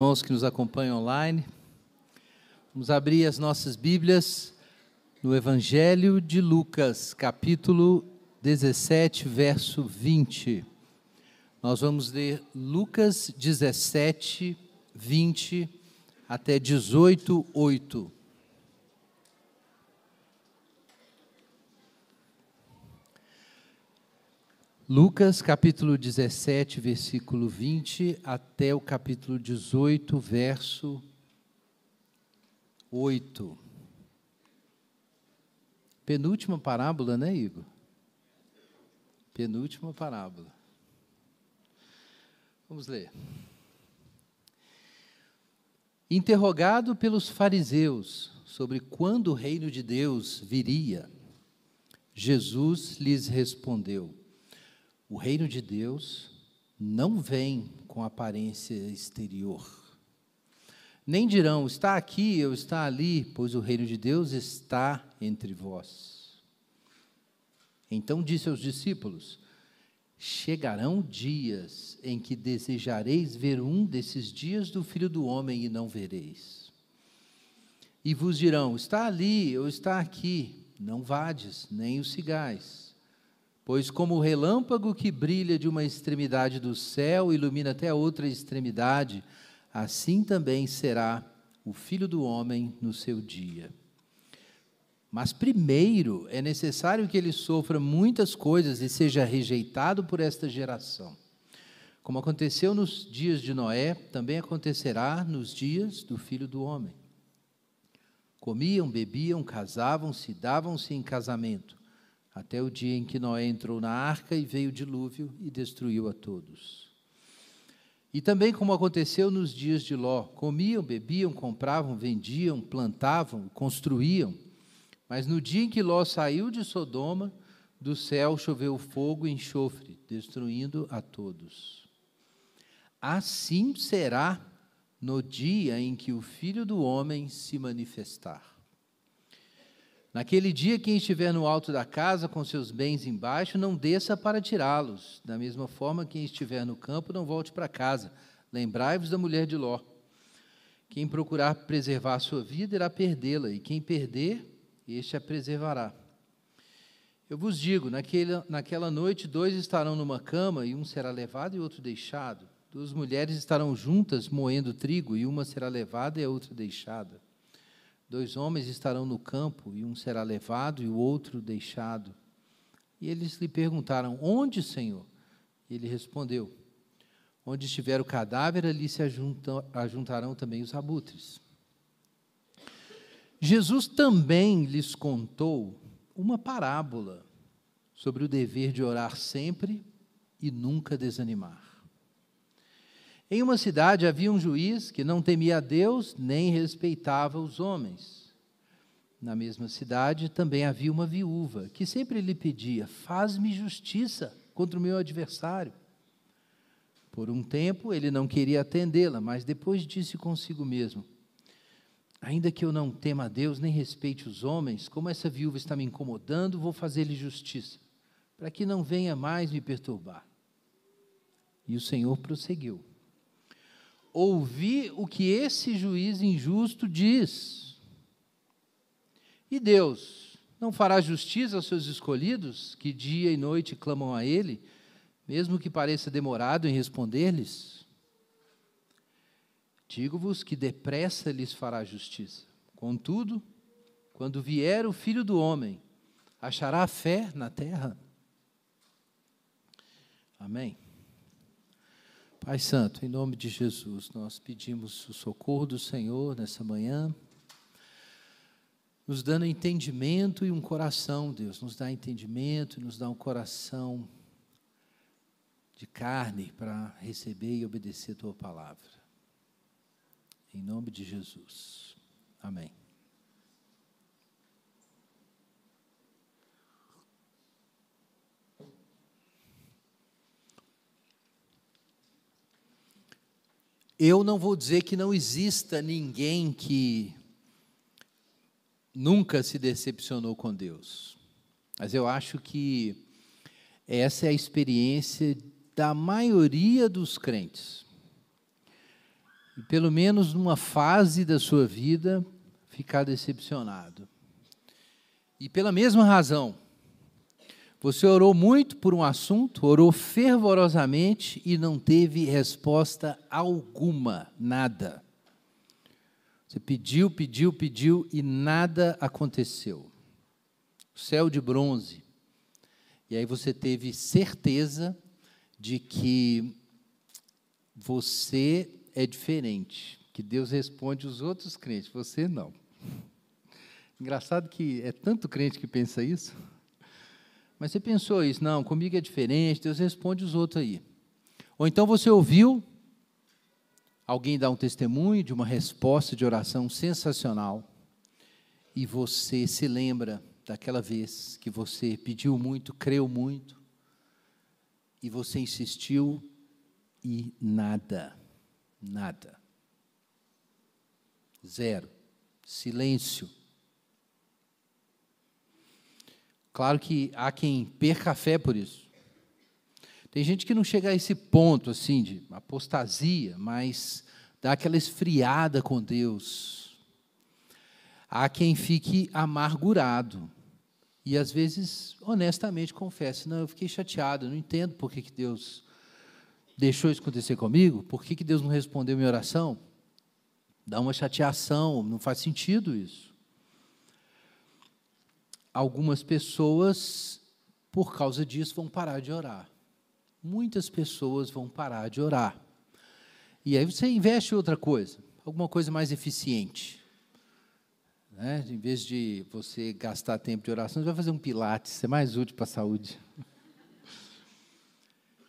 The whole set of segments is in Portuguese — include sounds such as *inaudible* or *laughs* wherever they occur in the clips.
irmãos que nos acompanham online. Vamos abrir as nossas Bíblias no Evangelho de Lucas, capítulo 17, verso 20. Nós vamos ler Lucas 17, 20 até 18, 8. Lucas capítulo 17, versículo 20 até o capítulo 18, verso 8. Penúltima parábola, né, Igor? Penúltima parábola. Vamos ler. Interrogado pelos fariseus sobre quando o reino de Deus viria, Jesus lhes respondeu: o reino de Deus não vem com aparência exterior. Nem dirão, está aqui ou está ali, pois o reino de Deus está entre vós. Então disse aos discípulos: Chegarão dias em que desejareis ver um desses dias do filho do homem e não vereis. E vos dirão: Está ali ou está aqui, não vades, nem o sigais Pois, como o relâmpago que brilha de uma extremidade do céu ilumina até a outra extremidade, assim também será o filho do homem no seu dia. Mas primeiro é necessário que ele sofra muitas coisas e seja rejeitado por esta geração. Como aconteceu nos dias de Noé, também acontecerá nos dias do filho do homem. Comiam, bebiam, casavam-se, davam-se em casamento até o dia em que Noé entrou na arca e veio o dilúvio e destruiu a todos. E também como aconteceu nos dias de Ló, comiam, bebiam, compravam, vendiam, plantavam, construíam. Mas no dia em que Ló saiu de Sodoma, do céu choveu fogo e enxofre, destruindo a todos. Assim será no dia em que o Filho do Homem se manifestar. Naquele dia, quem estiver no alto da casa com seus bens embaixo, não desça para tirá-los. Da mesma forma, quem estiver no campo, não volte para casa. Lembrai-vos da mulher de Ló. Quem procurar preservar a sua vida, irá perdê-la, e quem perder, este a preservará. Eu vos digo: naquela, naquela noite, dois estarão numa cama, e um será levado e outro deixado. Duas mulheres estarão juntas moendo trigo, e uma será levada e a outra deixada. Dois homens estarão no campo, e um será levado e o outro deixado. E eles lhe perguntaram: Onde, Senhor? E ele respondeu: Onde estiver o cadáver, ali se ajuntarão também os abutres. Jesus também lhes contou uma parábola sobre o dever de orar sempre e nunca desanimar. Em uma cidade havia um juiz que não temia a Deus nem respeitava os homens. Na mesma cidade também havia uma viúva que sempre lhe pedia: Faz-me justiça contra o meu adversário. Por um tempo ele não queria atendê-la, mas depois disse consigo mesmo: Ainda que eu não tema a Deus nem respeite os homens, como essa viúva está me incomodando, vou fazer-lhe justiça, para que não venha mais me perturbar. E o Senhor prosseguiu ouvi o que esse juiz injusto diz. E Deus não fará justiça aos seus escolhidos, que dia e noite clamam a Ele, mesmo que pareça demorado em responder-lhes? Digo-vos que depressa lhes fará justiça. Contudo, quando vier o filho do homem, achará fé na terra? Amém. Pai Santo, em nome de Jesus, nós pedimos o socorro do Senhor nessa manhã, nos dando entendimento e um coração, Deus, nos dá entendimento e nos dá um coração de carne para receber e obedecer a tua palavra. Em nome de Jesus. Amém. Eu não vou dizer que não exista ninguém que nunca se decepcionou com Deus, mas eu acho que essa é a experiência da maioria dos crentes. pelo menos numa fase da sua vida, ficar decepcionado. E pela mesma razão, você orou muito por um assunto, orou fervorosamente e não teve resposta alguma, nada. Você pediu, pediu, pediu e nada aconteceu. Céu de bronze. E aí você teve certeza de que você é diferente, que Deus responde os outros crentes, você não. Engraçado que é tanto crente que pensa isso. Mas você pensou isso, não, comigo é diferente, Deus responde os outros aí. Ou então você ouviu alguém dar um testemunho de uma resposta de oração sensacional e você se lembra daquela vez que você pediu muito, creu muito e você insistiu e nada, nada. Zero. Silêncio. Claro que há quem perca a fé por isso. Tem gente que não chega a esse ponto assim de apostasia, mas dá aquela esfriada com Deus. Há quem fique amargurado e às vezes honestamente confesse: não, eu fiquei chateado, não entendo por que, que Deus deixou isso acontecer comigo, por que, que Deus não respondeu minha oração. Dá uma chateação, não faz sentido isso algumas pessoas, por causa disso, vão parar de orar. Muitas pessoas vão parar de orar. E aí você investe em outra coisa, alguma coisa mais eficiente. Né? Em vez de você gastar tempo de oração, você vai fazer um pilates, é mais útil para a saúde.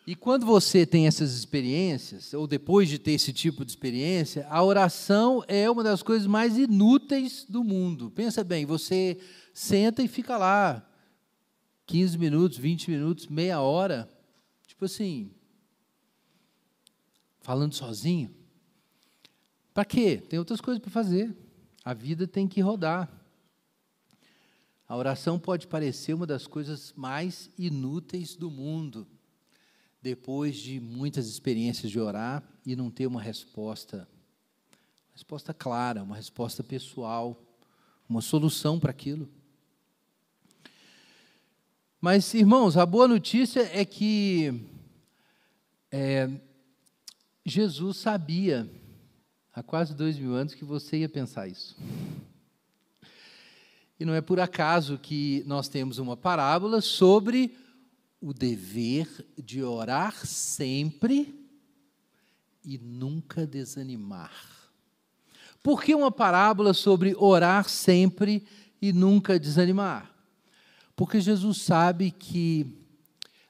E quando você tem essas experiências, ou depois de ter esse tipo de experiência, a oração é uma das coisas mais inúteis do mundo. Pensa bem, você senta e fica lá 15 minutos, 20 minutos, meia hora, tipo assim, falando sozinho. Para quê? Tem outras coisas para fazer. A vida tem que rodar. A oração pode parecer uma das coisas mais inúteis do mundo, depois de muitas experiências de orar e não ter uma resposta, uma resposta clara, uma resposta pessoal, uma solução para aquilo. Mas, irmãos, a boa notícia é que é, Jesus sabia, há quase dois mil anos, que você ia pensar isso. E não é por acaso que nós temos uma parábola sobre o dever de orar sempre e nunca desanimar. Por que uma parábola sobre orar sempre e nunca desanimar? Porque Jesus sabe que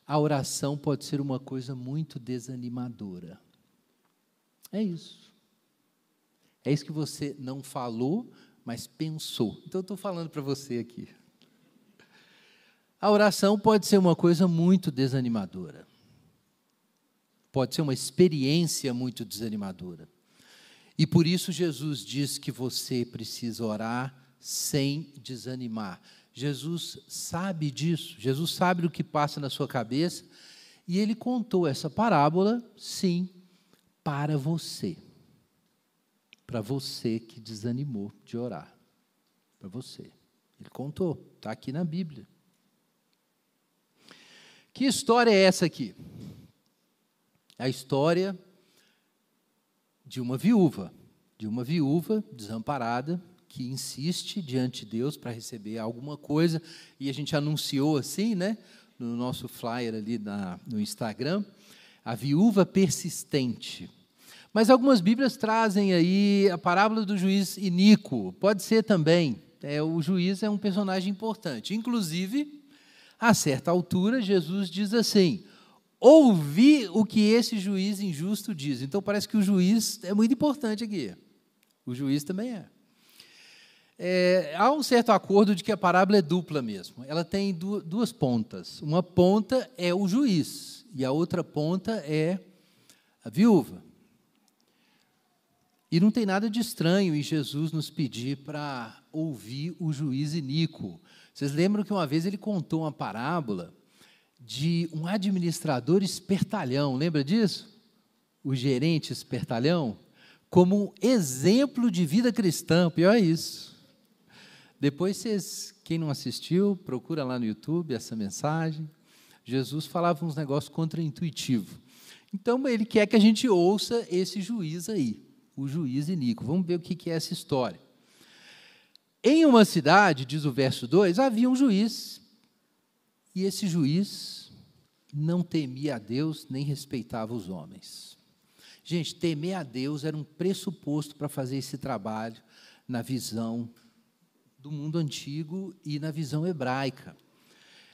a oração pode ser uma coisa muito desanimadora. É isso. É isso que você não falou, mas pensou. Então, estou falando para você aqui. A oração pode ser uma coisa muito desanimadora. Pode ser uma experiência muito desanimadora. E por isso Jesus diz que você precisa orar sem desanimar. Jesus sabe disso, Jesus sabe do que passa na sua cabeça, e ele contou essa parábola, sim, para você. Para você que desanimou de orar. Para você. Ele contou, está aqui na Bíblia. Que história é essa aqui? A história de uma viúva, de uma viúva desamparada, que insiste diante de Deus para receber alguma coisa, e a gente anunciou assim, né, no nosso flyer ali na, no Instagram, a viúva persistente. Mas algumas Bíblias trazem aí a parábola do juiz iníquo, pode ser também. É, o juiz é um personagem importante. Inclusive, a certa altura, Jesus diz assim: ouvi o que esse juiz injusto diz. Então parece que o juiz é muito importante aqui. O juiz também é. É, há um certo acordo de que a parábola é dupla mesmo. Ela tem duas pontas. Uma ponta é o juiz e a outra ponta é a viúva. E não tem nada de estranho em Jesus nos pedir para ouvir o juiz iníquo. Vocês lembram que uma vez ele contou uma parábola de um administrador espertalhão, lembra disso? O gerente espertalhão? como exemplo de vida cristã, pior é isso. Depois vocês, quem não assistiu, procura lá no YouTube essa mensagem. Jesus falava uns negócios contraintuitivos. Então ele quer que a gente ouça esse juiz aí, o juiz Inico. Vamos ver o que é essa história. Em uma cidade, diz o verso 2, havia um juiz, e esse juiz não temia a Deus nem respeitava os homens. Gente, temer a Deus era um pressuposto para fazer esse trabalho na visão do mundo antigo e na visão hebraica.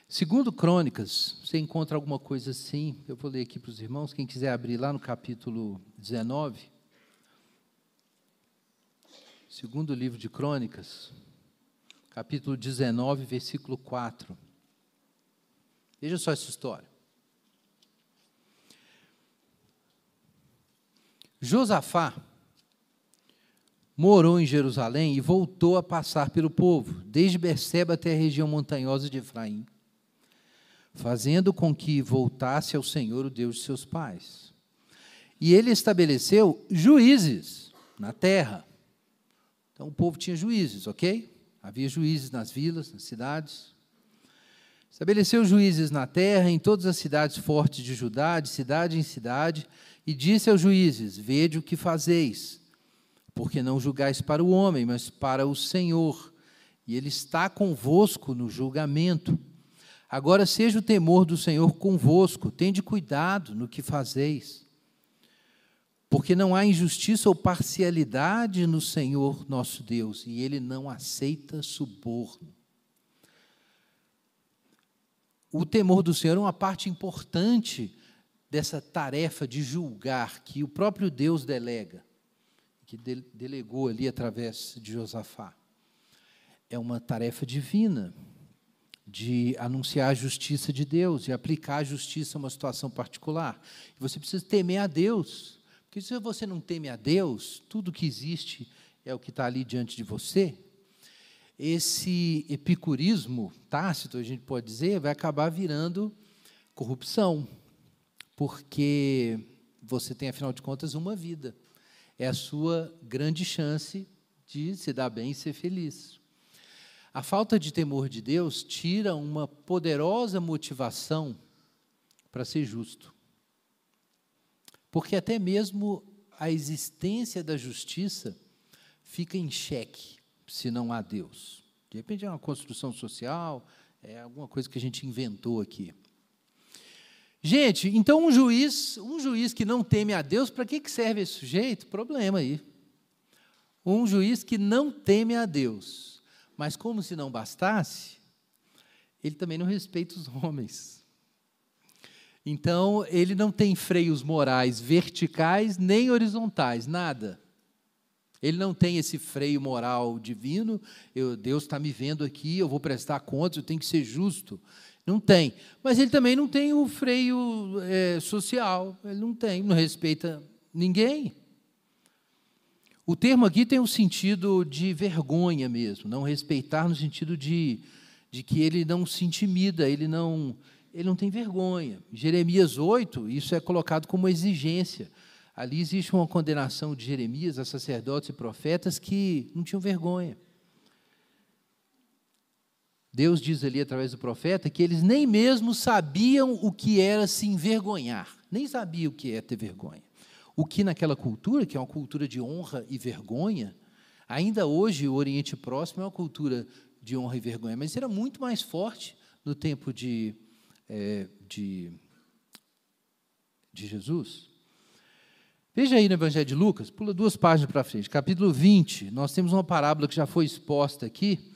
Segundo Crônicas, você encontra alguma coisa assim, eu vou ler aqui para os irmãos, quem quiser abrir lá no capítulo 19. Segundo livro de Crônicas, capítulo 19, versículo 4. Veja só essa história. Josafá morou em Jerusalém e voltou a passar pelo povo, desde Berseba até a região montanhosa de Efraim, fazendo com que voltasse ao Senhor, o Deus de seus pais. E ele estabeleceu juízes na terra. Então o povo tinha juízes, ok? Havia juízes nas vilas, nas cidades. Estabeleceu juízes na terra, em todas as cidades fortes de Judá, de cidade em cidade, e disse aos juízes: Vede o que fazeis porque não julgais para o homem, mas para o Senhor, e Ele está convosco no julgamento. Agora seja o temor do Senhor convosco, tende cuidado no que fazeis, porque não há injustiça ou parcialidade no Senhor nosso Deus, e Ele não aceita suborno. O temor do Senhor é uma parte importante dessa tarefa de julgar que o próprio Deus delega que delegou ali através de Josafá. É uma tarefa divina de anunciar a justiça de Deus e aplicar a justiça a uma situação particular. Você precisa temer a Deus, porque se você não teme a Deus, tudo que existe é o que está ali diante de você. Esse epicurismo tácito, a gente pode dizer, vai acabar virando corrupção, porque você tem, afinal de contas, uma vida é a sua grande chance de se dar bem e ser feliz. A falta de temor de Deus tira uma poderosa motivação para ser justo. Porque até mesmo a existência da justiça fica em xeque se não há Deus. De repente é uma construção social, é alguma coisa que a gente inventou aqui. Gente, então um juiz, um juiz que não teme a Deus, para que serve esse sujeito? Problema aí. Um juiz que não teme a Deus, mas como se não bastasse, ele também não respeita os homens. Então, ele não tem freios morais verticais nem horizontais, nada. Ele não tem esse freio moral divino, eu, Deus está me vendo aqui, eu vou prestar contas, eu tenho que ser justo. Não tem. Mas ele também não tem o freio é, social, ele não tem, não respeita ninguém. O termo aqui tem um sentido de vergonha mesmo, não respeitar no sentido de, de que ele não se intimida, ele não, ele não tem vergonha. Jeremias 8, isso é colocado como exigência. Ali existe uma condenação de Jeremias a sacerdotes e profetas que não tinham vergonha. Deus diz ali através do profeta que eles nem mesmo sabiam o que era se envergonhar, nem sabiam o que é ter vergonha. O que naquela cultura, que é uma cultura de honra e vergonha, ainda hoje o Oriente Próximo é uma cultura de honra e vergonha, mas era muito mais forte no tempo de, é, de, de Jesus. Veja aí no Evangelho de Lucas, pula duas páginas para frente, capítulo 20, nós temos uma parábola que já foi exposta aqui,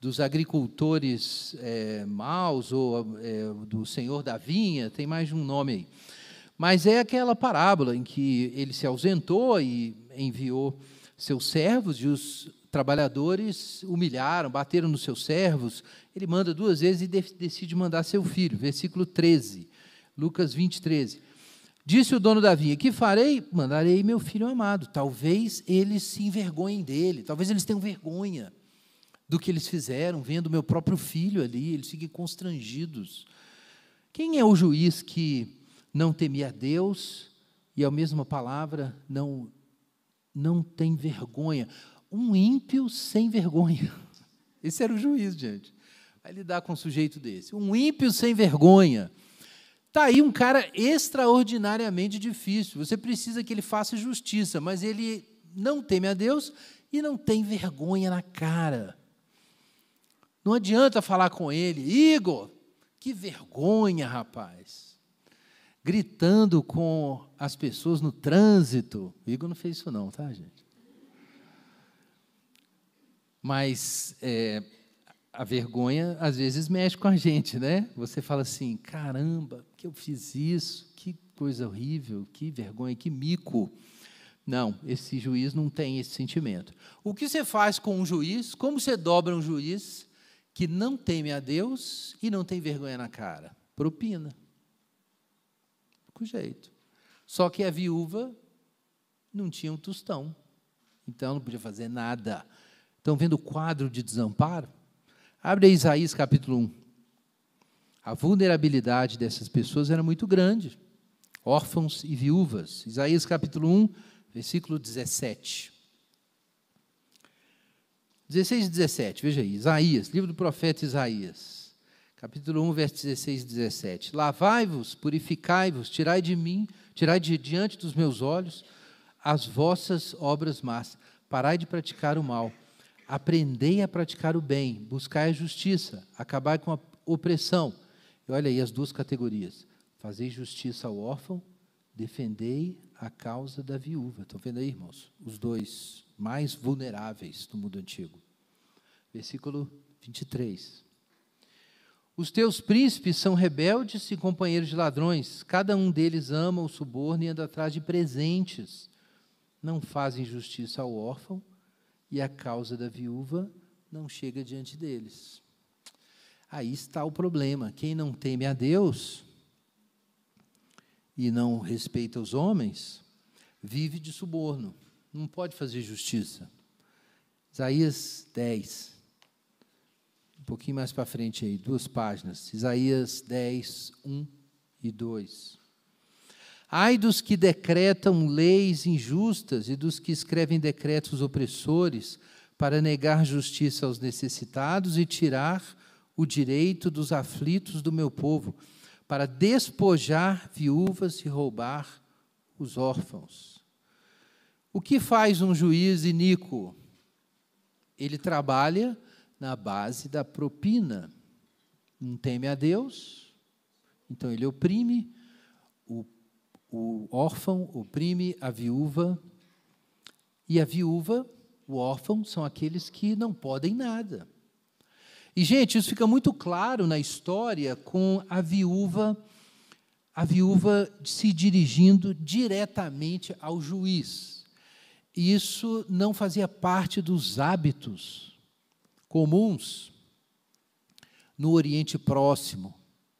dos agricultores é, maus ou é, do senhor da vinha, tem mais um nome aí. Mas é aquela parábola em que ele se ausentou e enviou seus servos e os trabalhadores humilharam, bateram nos seus servos. Ele manda duas vezes e decide mandar seu filho. Versículo 13, Lucas 20, 13. Disse o dono da vinha: Que farei? Mandarei meu filho amado. Talvez eles se envergonhem dele, talvez eles tenham vergonha do que eles fizeram, vendo meu próprio filho ali, eles fiquem constrangidos. Quem é o juiz que não temia a Deus e, a mesma palavra, não não tem vergonha. Um ímpio sem vergonha. *laughs* Esse era o juiz, gente. Vai lidar com um sujeito desse. Um ímpio sem vergonha. Está aí um cara extraordinariamente difícil. Você precisa que ele faça justiça, mas ele não teme a Deus e não tem vergonha na cara. Não adianta falar com ele, Igor, que vergonha, rapaz. Gritando com as pessoas no trânsito. O Igor não fez isso, não, tá, gente? Mas é, a vergonha às vezes mexe com a gente, né? Você fala assim: caramba, que eu fiz isso, que coisa horrível, que vergonha, que mico. Não, esse juiz não tem esse sentimento. O que você faz com um juiz? Como você dobra um juiz que não teme a Deus e não tem vergonha na cara? Propina. Com jeito. Só que a viúva não tinha um tostão. Então não podia fazer nada. Estão vendo o quadro de desamparo? Abre aí Isaías capítulo 1. A vulnerabilidade dessas pessoas era muito grande. Órfãos e viúvas. Isaías capítulo 1, versículo 17. 16 e 17, veja aí, Isaías, livro do profeta Isaías, capítulo 1, verso 16 e 17. Lavai-vos, purificai-vos, tirai de mim, tirai de diante dos meus olhos as vossas obras más, parai de praticar o mal, aprendei a praticar o bem, buscai a justiça, acabai com a opressão. E olha aí as duas categorias, fazei justiça ao órfão, defendei a causa da viúva. Estão vendo aí, irmãos? Os dois mais vulneráveis do mundo antigo. Versículo 23. Os teus príncipes são rebeldes e companheiros de ladrões. Cada um deles ama o suborno e anda atrás de presentes. Não fazem justiça ao órfão e a causa da viúva não chega diante deles. Aí está o problema. Quem não teme a Deus e não respeita os homens, vive de suborno não pode fazer justiça. Isaías 10. Um pouquinho mais para frente aí, duas páginas. Isaías 10, 1 e 2. Ai dos que decretam leis injustas e dos que escrevem decretos opressores para negar justiça aos necessitados e tirar o direito dos aflitos do meu povo, para despojar viúvas e roubar os órfãos. O que faz um juiz iníquo? Ele trabalha na base da propina. Não teme a Deus, então ele oprime o, o órfão, oprime a viúva. E a viúva, o órfão, são aqueles que não podem nada. E, gente, isso fica muito claro na história com a viúva, a viúva se dirigindo diretamente ao juiz isso não fazia parte dos hábitos comuns no Oriente Próximo,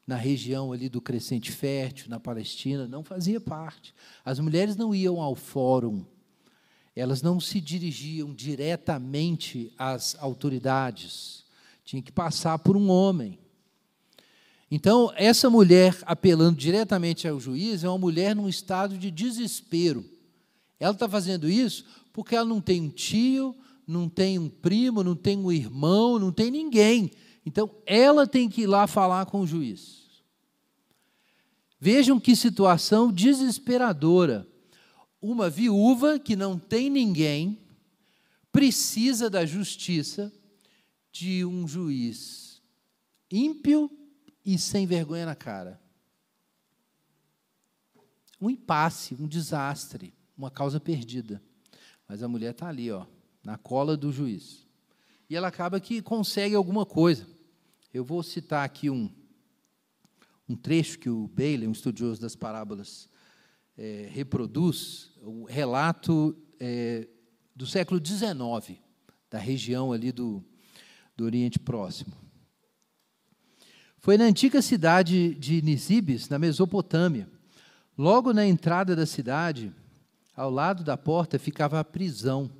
na região ali do Crescente Fértil, na Palestina, não fazia parte. As mulheres não iam ao fórum, elas não se dirigiam diretamente às autoridades, tinha que passar por um homem. Então, essa mulher apelando diretamente ao juiz é uma mulher num estado de desespero ela está fazendo isso porque ela não tem um tio, não tem um primo, não tem um irmão, não tem ninguém. Então, ela tem que ir lá falar com o juiz. Vejam que situação desesperadora. Uma viúva que não tem ninguém precisa da justiça de um juiz ímpio e sem vergonha na cara. Um impasse, um desastre uma causa perdida. Mas a mulher está ali, ó, na cola do juiz. E ela acaba que consegue alguma coisa. Eu vou citar aqui um, um trecho que o Bailey, um estudioso das parábolas, é, reproduz, o um relato é, do século XIX, da região ali do, do Oriente Próximo. Foi na antiga cidade de Nisibis, na Mesopotâmia. Logo na entrada da cidade, ao lado da porta ficava a prisão,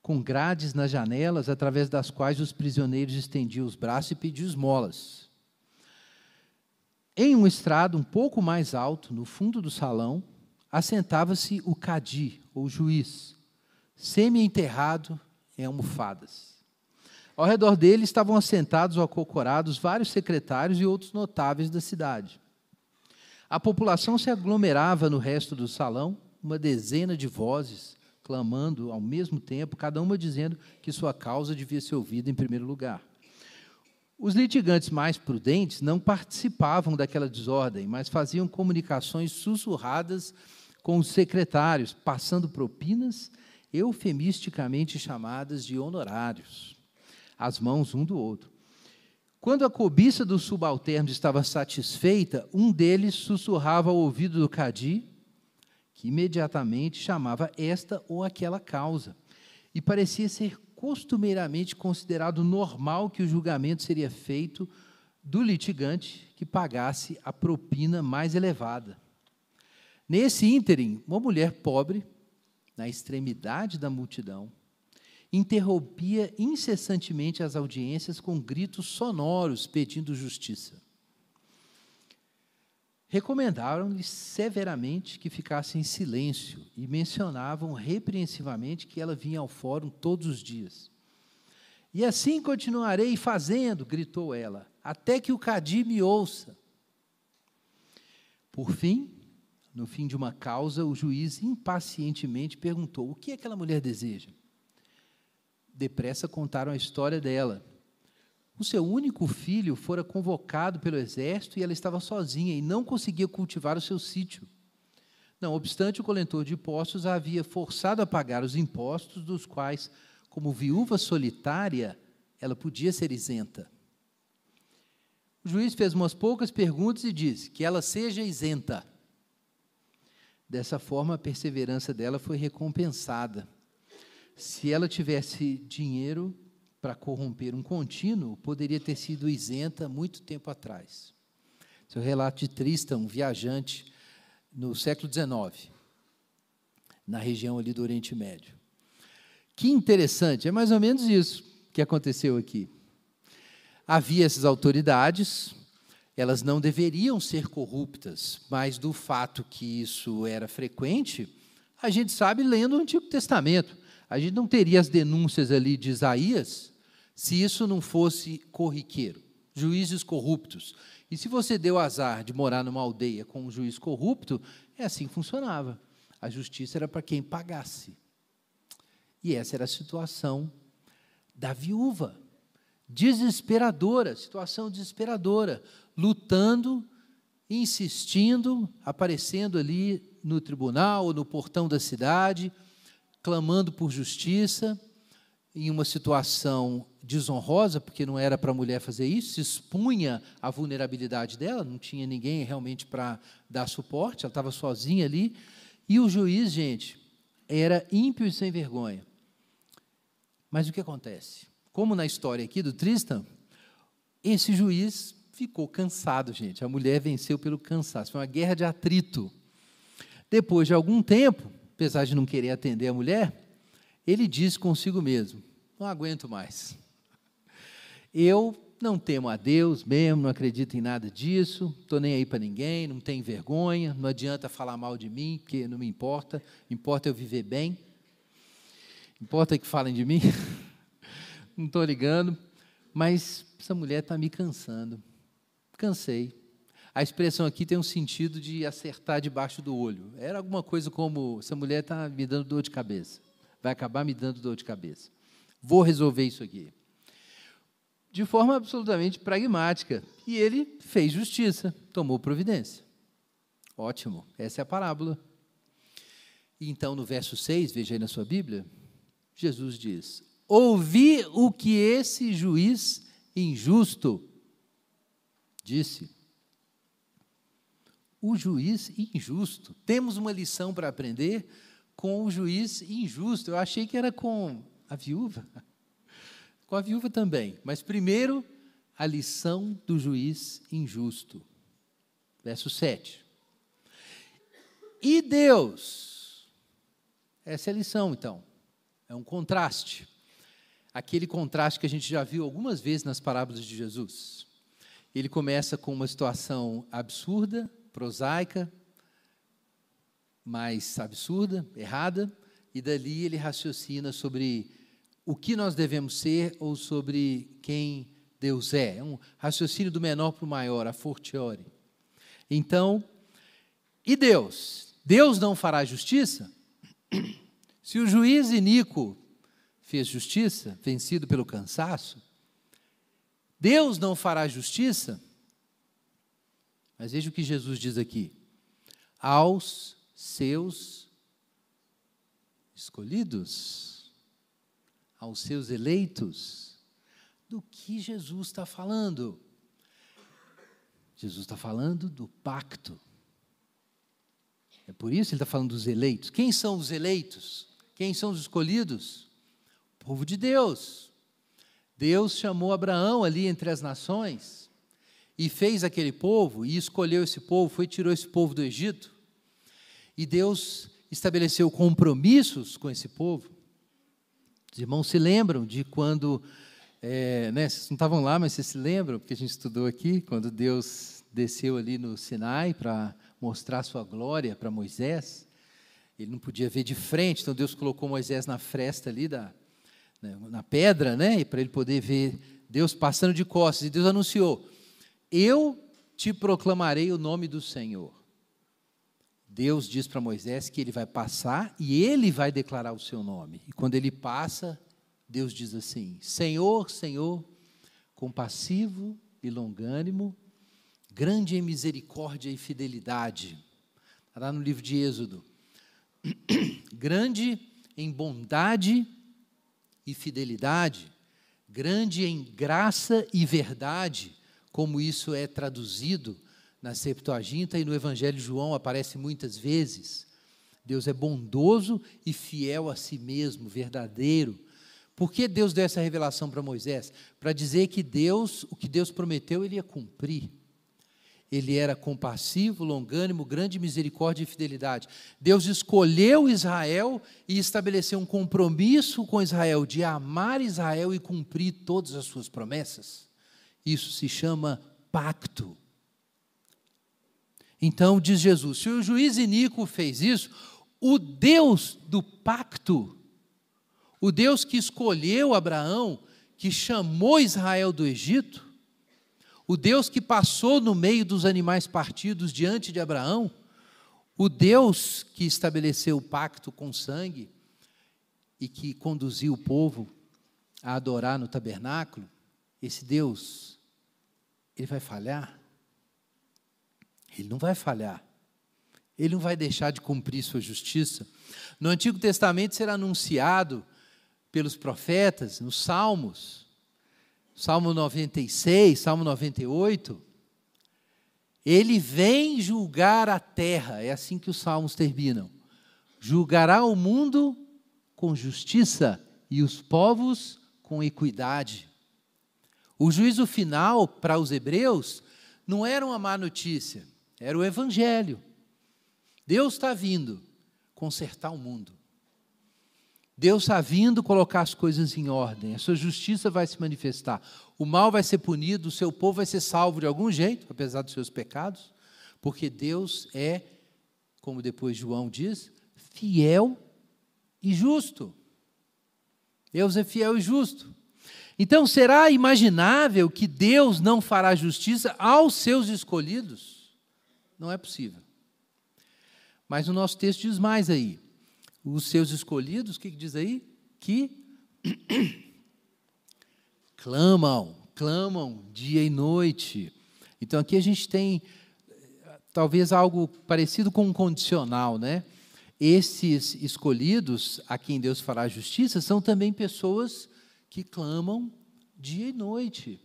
com grades nas janelas, através das quais os prisioneiros estendiam os braços e pediam esmolas. Em um estrado um pouco mais alto, no fundo do salão, assentava-se o cadi, ou juiz, semi-enterrado em almofadas. Ao redor dele estavam assentados ou acocorados vários secretários e outros notáveis da cidade. A população se aglomerava no resto do salão, uma dezena de vozes clamando ao mesmo tempo, cada uma dizendo que sua causa devia ser ouvida em primeiro lugar. Os litigantes mais prudentes não participavam daquela desordem, mas faziam comunicações sussurradas com os secretários, passando propinas eufemisticamente chamadas de honorários, às mãos um do outro. Quando a cobiça do subalterno estava satisfeita, um deles sussurrava ao ouvido do Cadi, que imediatamente chamava esta ou aquela causa. E parecia ser costumeiramente considerado normal que o julgamento seria feito do litigante que pagasse a propina mais elevada. Nesse ínterim, uma mulher pobre, na extremidade da multidão, interrompia incessantemente as audiências com gritos sonoros pedindo justiça recomendaram-lhe severamente que ficasse em silêncio e mencionavam repreensivamente que ela vinha ao fórum todos os dias. E assim continuarei fazendo, gritou ela, até que o Cadi me ouça. Por fim, no fim de uma causa, o juiz impacientemente perguntou: O que aquela mulher deseja? Depressa contaram a história dela o seu único filho fora convocado pelo exército e ela estava sozinha e não conseguia cultivar o seu sítio. Não obstante, o coletor de impostos a havia forçado a pagar os impostos, dos quais, como viúva solitária, ela podia ser isenta. O juiz fez umas poucas perguntas e disse que ela seja isenta. Dessa forma, a perseverança dela foi recompensada. Se ela tivesse dinheiro, para corromper um contínuo poderia ter sido isenta muito tempo atrás. Esse é relato de Tristan, um viajante no século XIX, na região ali do Oriente Médio. Que interessante, é mais ou menos isso que aconteceu aqui. Havia essas autoridades, elas não deveriam ser corruptas, mas do fato que isso era frequente, a gente sabe lendo o Antigo Testamento. A gente não teria as denúncias ali de Isaías se isso não fosse corriqueiro. Juízes corruptos. E se você deu azar de morar numa aldeia com um juiz corrupto, é assim que funcionava. A justiça era para quem pagasse. E essa era a situação da viúva. Desesperadora, situação desesperadora, lutando, insistindo, aparecendo ali no tribunal ou no portão da cidade clamando por justiça, em uma situação desonrosa, porque não era para a mulher fazer isso, se expunha à vulnerabilidade dela, não tinha ninguém realmente para dar suporte, ela estava sozinha ali. E o juiz, gente, era ímpio e sem vergonha. Mas o que acontece? Como na história aqui do Tristan, esse juiz ficou cansado, gente. A mulher venceu pelo cansaço. Foi uma guerra de atrito. Depois de algum tempo, apesar de não querer atender a mulher, ele diz consigo mesmo: não aguento mais. Eu não temo a Deus mesmo, não acredito em nada disso, estou nem aí para ninguém, não tenho vergonha, não adianta falar mal de mim, porque não me importa, importa eu viver bem. Importa que falem de mim, *laughs* não estou ligando, mas essa mulher está me cansando. Cansei. A expressão aqui tem um sentido de acertar debaixo do olho. Era alguma coisa como: essa mulher está me dando dor de cabeça. Vai acabar me dando dor de cabeça. Vou resolver isso aqui. De forma absolutamente pragmática. E ele fez justiça, tomou providência. Ótimo, essa é a parábola. Então, no verso 6, veja aí na sua Bíblia, Jesus diz: Ouvi o que esse juiz injusto disse o juiz injusto. Temos uma lição para aprender com o juiz injusto. Eu achei que era com a viúva. Com a viúva também. Mas primeiro, a lição do juiz injusto. Verso 7. E Deus. Essa é a lição, então. É um contraste. Aquele contraste que a gente já viu algumas vezes nas parábolas de Jesus. Ele começa com uma situação absurda, prosaica, mais absurda, errada, e dali ele raciocina sobre o que nós devemos ser ou sobre quem Deus é. É um raciocínio do menor para o maior, a fortiori. Então, e Deus? Deus não fará justiça? Se o juiz Inico fez justiça, vencido pelo cansaço, Deus não fará justiça? Mas veja o que Jesus diz aqui: aos seus escolhidos, aos seus eleitos. Do que Jesus está falando? Jesus está falando do pacto. É por isso que ele está falando dos eleitos. Quem são os eleitos? Quem são os escolhidos? O povo de Deus. Deus chamou Abraão ali entre as nações e fez aquele povo e escolheu esse povo, foi tirou esse povo do Egito. E Deus estabeleceu compromissos com esse povo. Os irmãos se lembram de quando, é, né, vocês não estavam lá, mas vocês se lembram, porque a gente estudou aqui, quando Deus desceu ali no Sinai para mostrar sua glória para Moisés. Ele não podia ver de frente, então Deus colocou Moisés na fresta ali da, né, na pedra, né, para ele poder ver Deus passando de costas. E Deus anunciou: Eu te proclamarei o nome do Senhor. Deus diz para Moisés que ele vai passar e ele vai declarar o seu nome. E quando ele passa, Deus diz assim: Senhor, Senhor, compassivo e longânimo, grande em misericórdia e fidelidade. Está lá no livro de Êxodo. *clears throat* grande em bondade e fidelidade, grande em graça e verdade, como isso é traduzido na Septuaginta e no Evangelho de João aparece muitas vezes. Deus é bondoso e fiel a si mesmo, verdadeiro. Por que Deus deu essa revelação para Moisés? Para dizer que Deus, o que Deus prometeu, ele ia cumprir. Ele era compassivo, longânimo, grande misericórdia e fidelidade. Deus escolheu Israel e estabeleceu um compromisso com Israel de amar Israel e cumprir todas as suas promessas. Isso se chama pacto. Então, diz Jesus: se o juiz Inico fez isso, o Deus do pacto, o Deus que escolheu Abraão, que chamou Israel do Egito, o Deus que passou no meio dos animais partidos diante de Abraão, o Deus que estabeleceu o pacto com sangue e que conduziu o povo a adorar no tabernáculo, esse Deus, ele vai falhar? Ele não vai falhar. Ele não vai deixar de cumprir sua justiça. No Antigo Testamento será anunciado pelos profetas, nos Salmos, Salmo 96, Salmo 98. Ele vem julgar a terra, é assim que os salmos terminam. Julgará o mundo com justiça e os povos com equidade. O juízo final para os hebreus não era uma má notícia. Era o Evangelho. Deus está vindo consertar o mundo. Deus está vindo colocar as coisas em ordem. A sua justiça vai se manifestar. O mal vai ser punido, o seu povo vai ser salvo de algum jeito, apesar dos seus pecados, porque Deus é, como depois João diz, fiel e justo. Deus é fiel e justo. Então, será imaginável que Deus não fará justiça aos seus escolhidos? Não é possível. Mas o nosso texto diz mais aí. Os seus escolhidos, o que, que diz aí? Que *coughs* clamam, clamam dia e noite. Então aqui a gente tem talvez algo parecido com um condicional, né? Esses escolhidos a quem Deus fará justiça são também pessoas que clamam dia e noite.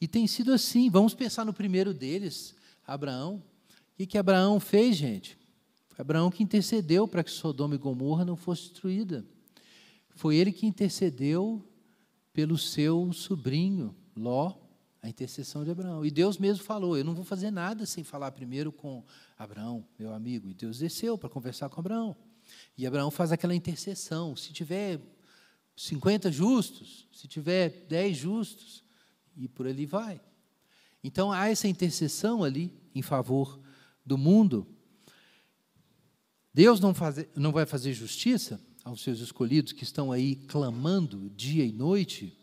E tem sido assim. Vamos pensar no primeiro deles, Abraão. O que, Abraão fez, gente? Foi Abraão que intercedeu para que Sodoma e Gomorra não fosse destruída. Foi ele que intercedeu pelo seu sobrinho, Ló, a intercessão de Abraão. E Deus mesmo falou: Eu não vou fazer nada sem falar primeiro com Abraão, meu amigo. E Deus desceu para conversar com Abraão. E Abraão faz aquela intercessão. Se tiver 50 justos, se tiver 10 justos, e por ali vai. Então há essa intercessão ali em favor do mundo. Deus não, fazer, não vai fazer justiça aos seus escolhidos que estão aí clamando dia e noite?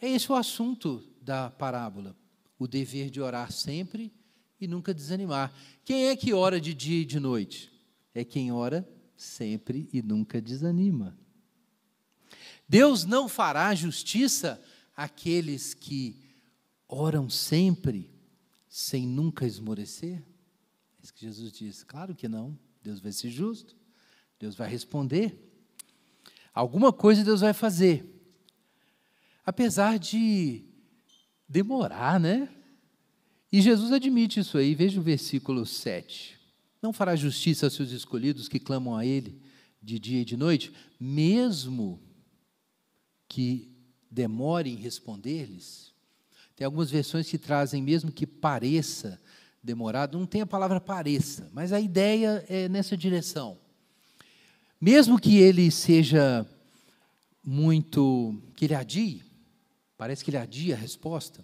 É esse o assunto da parábola. O dever de orar sempre e nunca desanimar. Quem é que ora de dia e de noite? É quem ora sempre e nunca desanima. Deus não fará justiça àqueles que oram sempre, sem nunca esmorecer? É isso que Jesus diz. Claro que não. Deus vai ser justo. Deus vai responder. Alguma coisa Deus vai fazer. Apesar de demorar, né? E Jesus admite isso aí, veja o versículo 7. Não fará justiça aos seus escolhidos que clamam a Ele de dia e de noite, mesmo que demore em responder-lhes? Tem algumas versões que trazem, mesmo que pareça demorado, não tem a palavra pareça, mas a ideia é nessa direção. Mesmo que ele seja muito, que ele adie, parece que ele adia a resposta,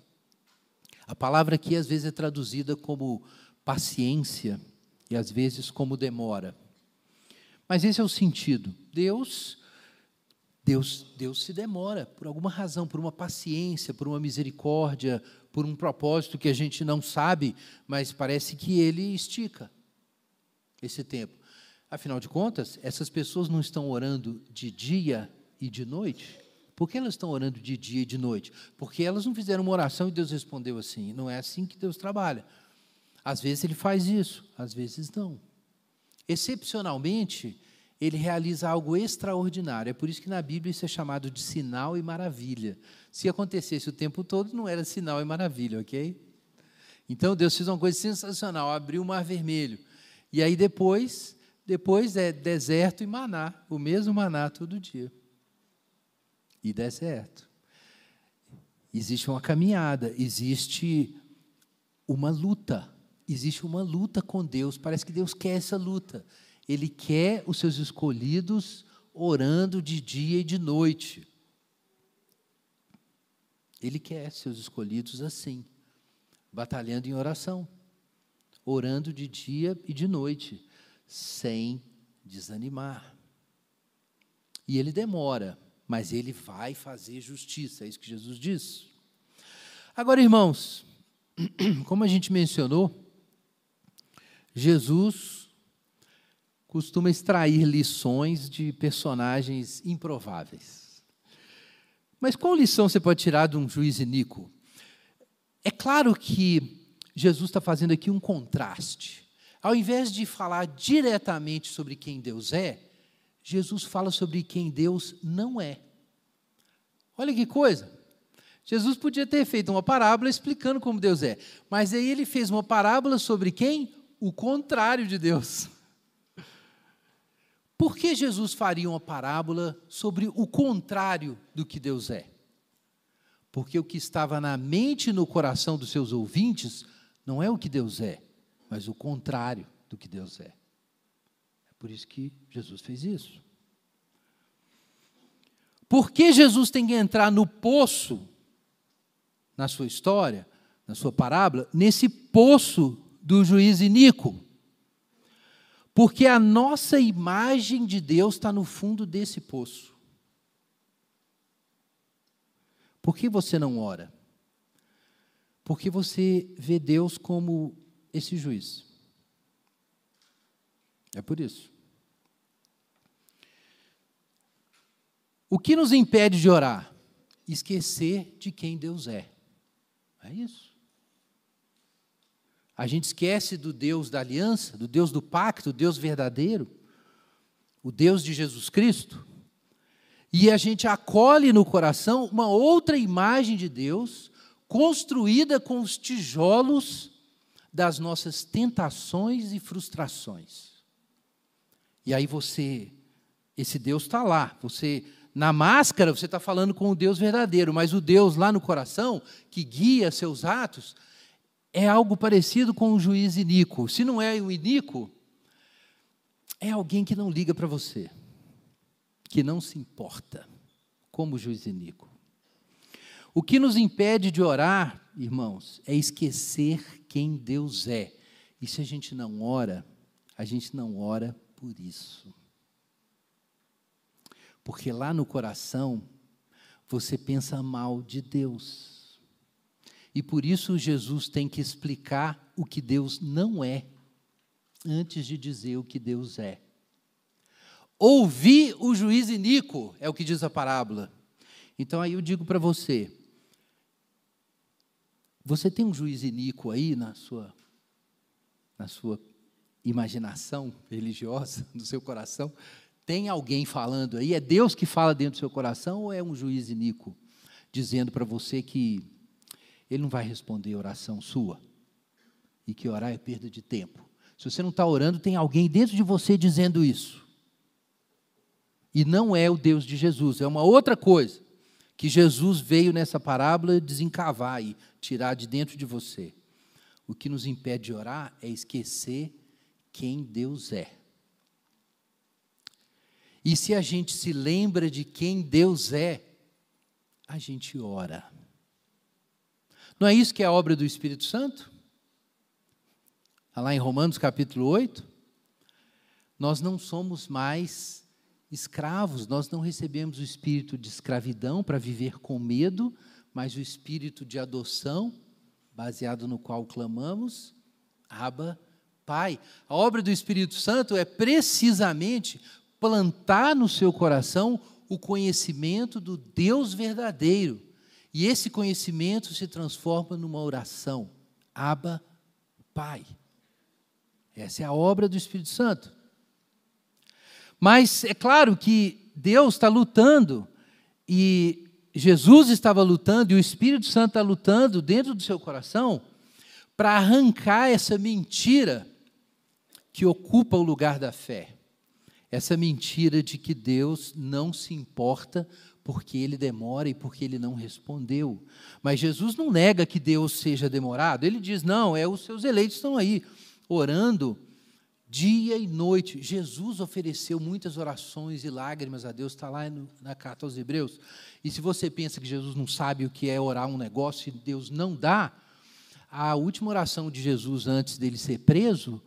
a palavra aqui às vezes é traduzida como paciência e às vezes como demora. Mas esse é o sentido. Deus Deus, Deus se demora por alguma razão, por uma paciência, por uma misericórdia, por um propósito que a gente não sabe, mas parece que ele estica esse tempo. Afinal de contas, essas pessoas não estão orando de dia e de noite? Por que elas estão orando de dia e de noite? Porque elas não fizeram uma oração e Deus respondeu assim. Não é assim que Deus trabalha. Às vezes ele faz isso, às vezes não. Excepcionalmente, ele realiza algo extraordinário. É por isso que na Bíblia isso é chamado de sinal e maravilha. Se acontecesse o tempo todo, não era sinal e maravilha, ok? Então Deus fez uma coisa sensacional, abriu o mar vermelho. E aí depois, depois é deserto e maná, o mesmo maná todo dia e deserto. Existe uma caminhada, existe uma luta, existe uma luta com Deus. Parece que Deus quer essa luta. Ele quer os seus escolhidos orando de dia e de noite. Ele quer seus escolhidos assim, batalhando em oração, orando de dia e de noite, sem desanimar. E ele demora, mas ele vai fazer justiça, é isso que Jesus diz. Agora, irmãos, *clears throat* como a gente mencionou, Jesus costuma extrair lições de personagens improváveis. Mas qual lição você pode tirar de um juiz iníquo? É claro que Jesus está fazendo aqui um contraste. Ao invés de falar diretamente sobre quem Deus é, Jesus fala sobre quem Deus não é. Olha que coisa. Jesus podia ter feito uma parábola explicando como Deus é, mas aí ele fez uma parábola sobre quem? O contrário de Deus. Por que Jesus faria uma parábola sobre o contrário do que Deus é? Porque o que estava na mente e no coração dos seus ouvintes não é o que Deus é, mas o contrário do que Deus é. Por isso que Jesus fez isso. Por que Jesus tem que entrar no poço, na sua história, na sua parábola, nesse poço do juiz iníquo? Porque a nossa imagem de Deus está no fundo desse poço. Por que você não ora? Porque você vê Deus como esse juiz. É por isso. O que nos impede de orar? Esquecer de quem Deus é. É isso. A gente esquece do Deus da aliança, do Deus do pacto, do Deus verdadeiro, o Deus de Jesus Cristo, e a gente acolhe no coração uma outra imagem de Deus, construída com os tijolos das nossas tentações e frustrações. E aí você, esse Deus está lá, você na máscara você está falando com o Deus verdadeiro, mas o Deus lá no coração, que guia seus atos, é algo parecido com o juiz iníquo. Se não é o iníquo, é alguém que não liga para você, que não se importa, como o juiz iníquo. O que nos impede de orar, irmãos, é esquecer quem Deus é. E se a gente não ora, a gente não ora por isso. Porque lá no coração você pensa mal de Deus. E por isso Jesus tem que explicar o que Deus não é, antes de dizer o que Deus é. Ouvi o juiz iníquo, é o que diz a parábola. Então aí eu digo para você: você tem um juiz iníquo aí na sua, na sua imaginação religiosa, *laughs* no seu coração? Tem alguém falando aí? É Deus que fala dentro do seu coração ou é um juiz iníquo dizendo para você que ele não vai responder a oração sua e que orar é perda de tempo? Se você não está orando, tem alguém dentro de você dizendo isso. E não é o Deus de Jesus, é uma outra coisa que Jesus veio nessa parábola desencavar e tirar de dentro de você. O que nos impede de orar é esquecer quem Deus é. E se a gente se lembra de quem Deus é, a gente ora. Não é isso que é a obra do Espírito Santo? Está lá em Romanos capítulo 8. Nós não somos mais escravos, nós não recebemos o espírito de escravidão para viver com medo, mas o espírito de adoção, baseado no qual clamamos, Abba, Pai. A obra do Espírito Santo é precisamente plantar no seu coração o conhecimento do Deus verdadeiro. E esse conhecimento se transforma numa oração. Abba, Pai. Essa é a obra do Espírito Santo. Mas é claro que Deus está lutando e Jesus estava lutando e o Espírito Santo está lutando dentro do seu coração para arrancar essa mentira que ocupa o lugar da fé. Essa mentira de que Deus não se importa porque ele demora e porque ele não respondeu. Mas Jesus não nega que Deus seja demorado, ele diz: não, é os seus eleitos estão aí orando dia e noite. Jesus ofereceu muitas orações e lágrimas a Deus, está lá na carta aos Hebreus. E se você pensa que Jesus não sabe o que é orar um negócio e Deus não dá, a última oração de Jesus antes dele ser preso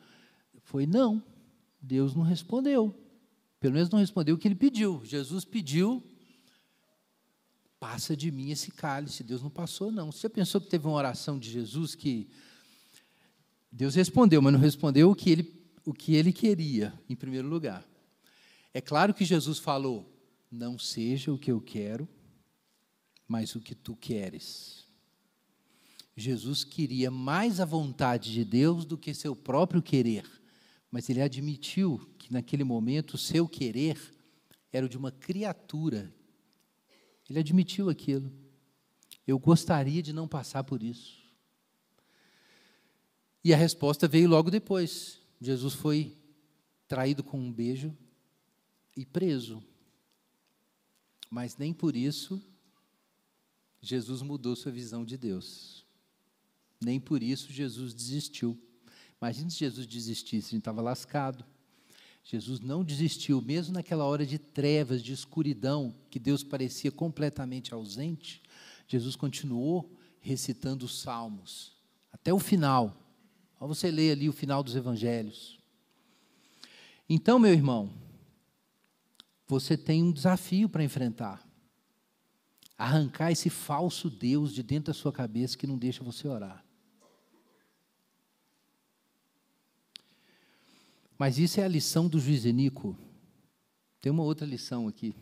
foi não. Deus não respondeu. Pelo menos não respondeu o que ele pediu. Jesus pediu, passa de mim esse cálice. Deus não passou, não. Você pensou que teve uma oração de Jesus que Deus respondeu, mas não respondeu o que ele o que ele queria, em primeiro lugar. É claro que Jesus falou: não seja o que eu quero, mas o que tu queres. Jesus queria mais a vontade de Deus do que seu próprio querer, mas ele admitiu que naquele momento o seu querer era o de uma criatura. Ele admitiu aquilo. Eu gostaria de não passar por isso. E a resposta veio logo depois. Jesus foi traído com um beijo e preso. Mas nem por isso Jesus mudou sua visão de Deus. Nem por isso Jesus desistiu. Imagina se Jesus desistisse, a gente estava lascado. Jesus não desistiu, mesmo naquela hora de trevas, de escuridão, que Deus parecia completamente ausente. Jesus continuou recitando os salmos até o final. Ó, você lê ali o final dos evangelhos. Então, meu irmão, você tem um desafio para enfrentar. Arrancar esse falso Deus de dentro da sua cabeça que não deixa você orar. Mas isso é a lição do juiz Enico. Tem uma outra lição aqui,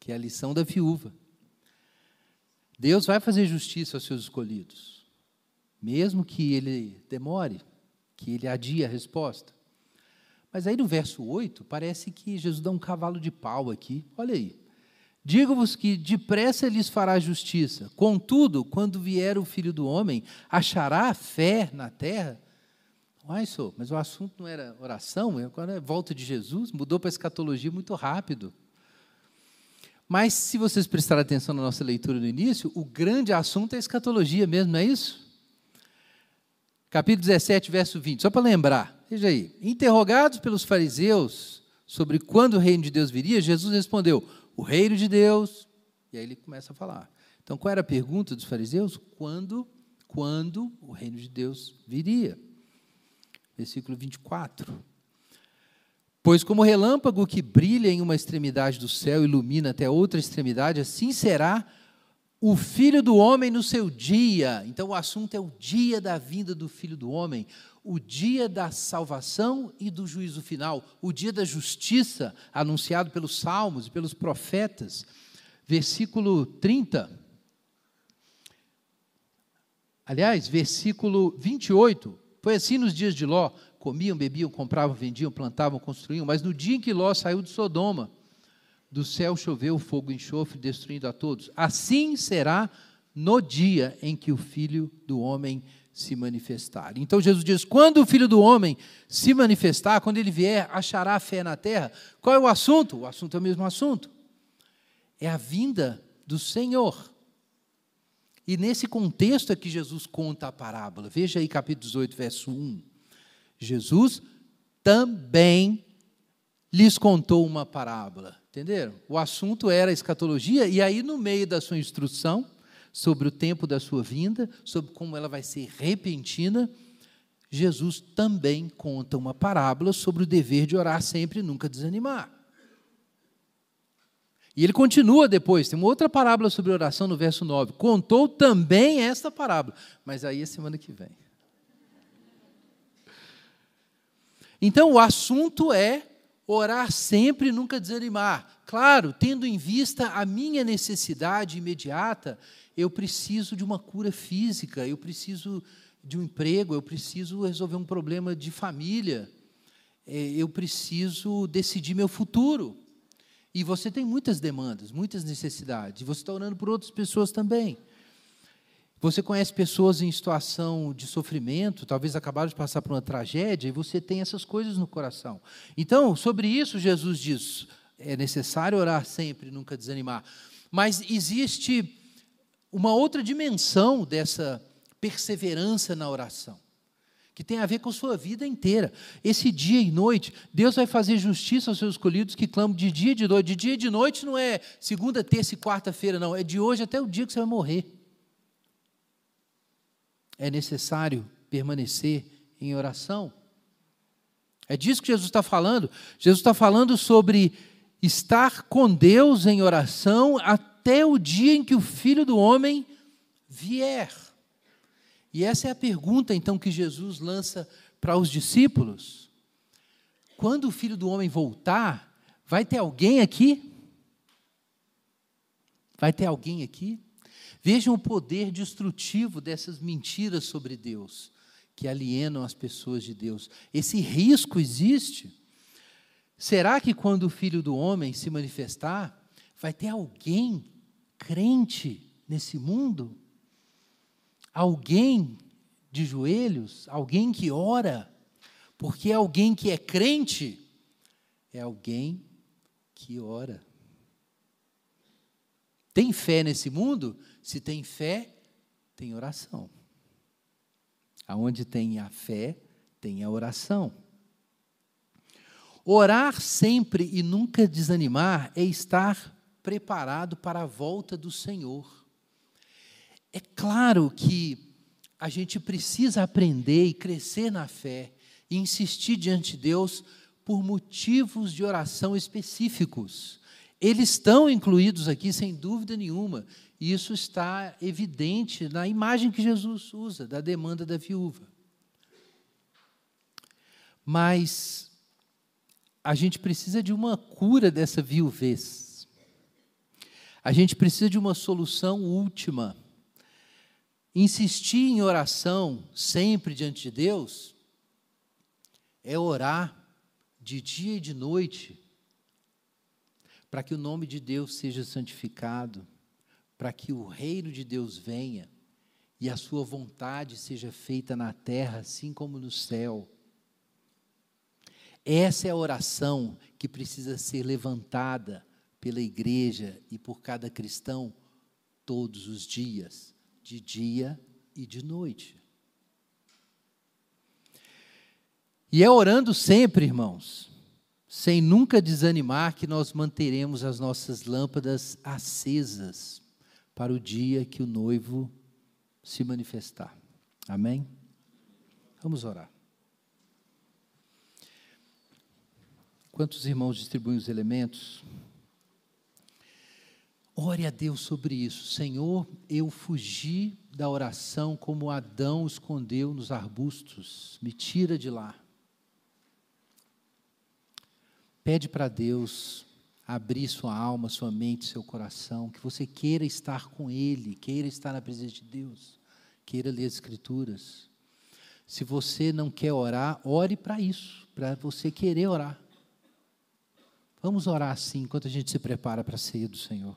que é a lição da viúva. Deus vai fazer justiça aos seus escolhidos, mesmo que ele demore que ele adia a resposta. Mas aí no verso 8, parece que Jesus dá um cavalo de pau aqui. Olha aí. Digo-vos que depressa lhes fará justiça. Contudo, quando vier o filho do homem, achará fé na terra? Ai, sou, mas o assunto não era oração, agora é volta de Jesus, mudou para a escatologia muito rápido. Mas se vocês prestarem atenção na nossa leitura no início, o grande assunto é a escatologia mesmo, não é isso? capítulo 17, verso 20, só para lembrar, veja aí. Interrogados pelos fariseus sobre quando o reino de Deus viria, Jesus respondeu: O reino de Deus. E aí ele começa a falar. Então, qual era a pergunta dos fariseus? Quando, quando o reino de Deus viria? Versículo 24. Pois como relâmpago que brilha em uma extremidade do céu ilumina até outra extremidade, assim será o filho do homem no seu dia. Então o assunto é o dia da vinda do filho do homem, o dia da salvação e do juízo final, o dia da justiça anunciado pelos salmos e pelos profetas. Versículo 30. Aliás, versículo 28. Foi assim nos dias de Ló: comiam, bebiam, compravam, vendiam, plantavam, construíam, mas no dia em que Ló saiu de Sodoma, do céu choveu fogo e enxofre, destruindo a todos. Assim será no dia em que o filho do homem se manifestar. Então Jesus diz: quando o filho do homem se manifestar, quando ele vier, achará fé na terra. Qual é o assunto? O assunto é o mesmo assunto. É a vinda do Senhor. E nesse contexto é que Jesus conta a parábola. Veja aí capítulo 18, verso 1. Jesus também lhes contou uma parábola. Entenderam? O assunto era a escatologia, e aí, no meio da sua instrução sobre o tempo da sua vinda, sobre como ela vai ser repentina, Jesus também conta uma parábola sobre o dever de orar sempre e nunca desanimar. E ele continua depois, tem uma outra parábola sobre oração no verso 9. Contou também esta parábola, mas aí é semana que vem. Então o assunto é orar sempre e nunca desanimar. Claro, tendo em vista a minha necessidade imediata, eu preciso de uma cura física, eu preciso de um emprego, eu preciso resolver um problema de família, é, eu preciso decidir meu futuro. E você tem muitas demandas, muitas necessidades. E você está orando por outras pessoas também. Você conhece pessoas em situação de sofrimento, talvez acabaram de passar por uma tragédia, e você tem essas coisas no coração. Então, sobre isso, Jesus diz: é necessário orar sempre, nunca desanimar. Mas existe uma outra dimensão dessa perseverança na oração que tem a ver com sua vida inteira. Esse dia e noite, Deus vai fazer justiça aos seus escolhidos que clamam de dia e de noite. De dia e de noite não é segunda, terça e quarta-feira, não. É de hoje até o dia que você vai morrer. É necessário permanecer em oração. É disso que Jesus está falando. Jesus está falando sobre estar com Deus em oração até o dia em que o Filho do Homem vier. E essa é a pergunta, então, que Jesus lança para os discípulos. Quando o filho do homem voltar, vai ter alguém aqui? Vai ter alguém aqui? Vejam o poder destrutivo dessas mentiras sobre Deus, que alienam as pessoas de Deus. Esse risco existe. Será que quando o filho do homem se manifestar, vai ter alguém crente nesse mundo? Alguém de joelhos, alguém que ora, porque alguém que é crente é alguém que ora. Tem fé nesse mundo? Se tem fé, tem oração. Aonde tem a fé, tem a oração. Orar sempre e nunca desanimar é estar preparado para a volta do Senhor. É claro que a gente precisa aprender e crescer na fé e insistir diante de Deus por motivos de oração específicos. Eles estão incluídos aqui, sem dúvida nenhuma, e isso está evidente na imagem que Jesus usa da demanda da viúva. Mas a gente precisa de uma cura dessa viuvez. A gente precisa de uma solução última Insistir em oração sempre diante de Deus é orar de dia e de noite para que o nome de Deus seja santificado, para que o reino de Deus venha e a sua vontade seja feita na terra assim como no céu. Essa é a oração que precisa ser levantada pela igreja e por cada cristão todos os dias de dia e de noite. E é orando sempre, irmãos, sem nunca desanimar, que nós manteremos as nossas lâmpadas acesas para o dia que o noivo se manifestar. Amém? Vamos orar. Enquanto os irmãos distribuem os elementos, ore a Deus sobre isso. Senhor, eu fugi da oração como Adão escondeu nos arbustos. Me tira de lá. Pede para Deus abrir sua alma, sua mente, seu coração, que você queira estar com Ele, queira estar na presença de Deus, queira ler as Escrituras. Se você não quer orar, ore para isso, para você querer orar. Vamos orar assim, enquanto a gente se prepara para a ceia do Senhor.